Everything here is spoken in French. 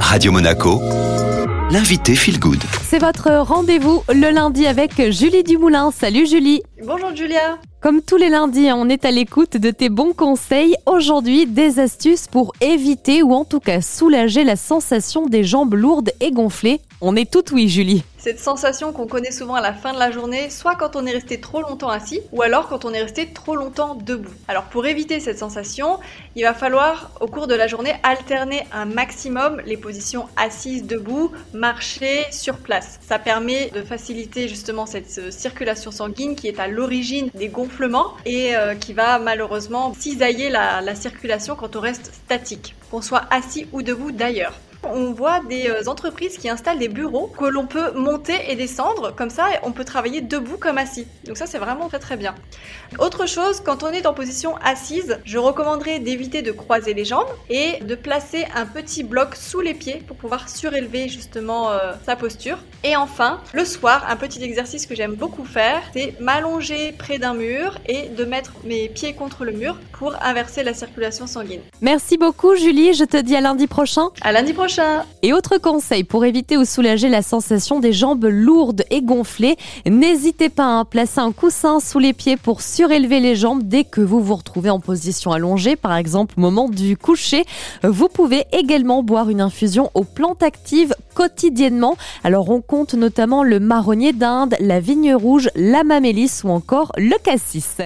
Radio Monaco, l'invité Feel Good. C'est votre rendez-vous le lundi avec Julie Dumoulin. Salut Julie. Bonjour Julia. Comme tous les lundis, on est à l'écoute de tes bons conseils. Aujourd'hui, des astuces pour éviter ou en tout cas soulager la sensation des jambes lourdes et gonflées. On est tout oui, Julie. Cette sensation qu'on connaît souvent à la fin de la journée, soit quand on est resté trop longtemps assis, ou alors quand on est resté trop longtemps debout. Alors pour éviter cette sensation, il va falloir au cours de la journée alterner un maximum les positions assises, debout, marcher, sur place. Ça permet de faciliter justement cette euh, circulation sanguine qui est à l'origine des gonflements et euh, qui va malheureusement cisailler la, la circulation quand on reste statique, qu'on soit assis ou debout d'ailleurs on voit des euh, entreprises qui installent des bureaux que l'on peut monter et descendre. Comme ça, on peut travailler debout comme assis. Donc ça, c'est vraiment très très bien. Autre chose, quand on est en position assise, je recommanderais d'éviter de croiser les jambes et de placer un petit bloc sous les pieds pour pouvoir surélever justement euh, sa posture. Et enfin, le soir, un petit exercice que j'aime beaucoup faire, c'est m'allonger près d'un mur et de mettre mes pieds contre le mur pour inverser la circulation sanguine. Merci beaucoup Julie, je te dis à lundi prochain. À lundi Et autre conseil pour éviter ou soulager la sensation des jambes lourdes et gonflées, n'hésitez pas à placer un coussin sous les pieds pour surélever les jambes dès que vous vous retrouvez en position allongée, par exemple au moment du coucher. Vous pouvez également boire une infusion aux plantes actives quotidiennement. Alors on compte notamment le marronnier d'Inde, la vigne rouge, la mamélis ou encore le cassis.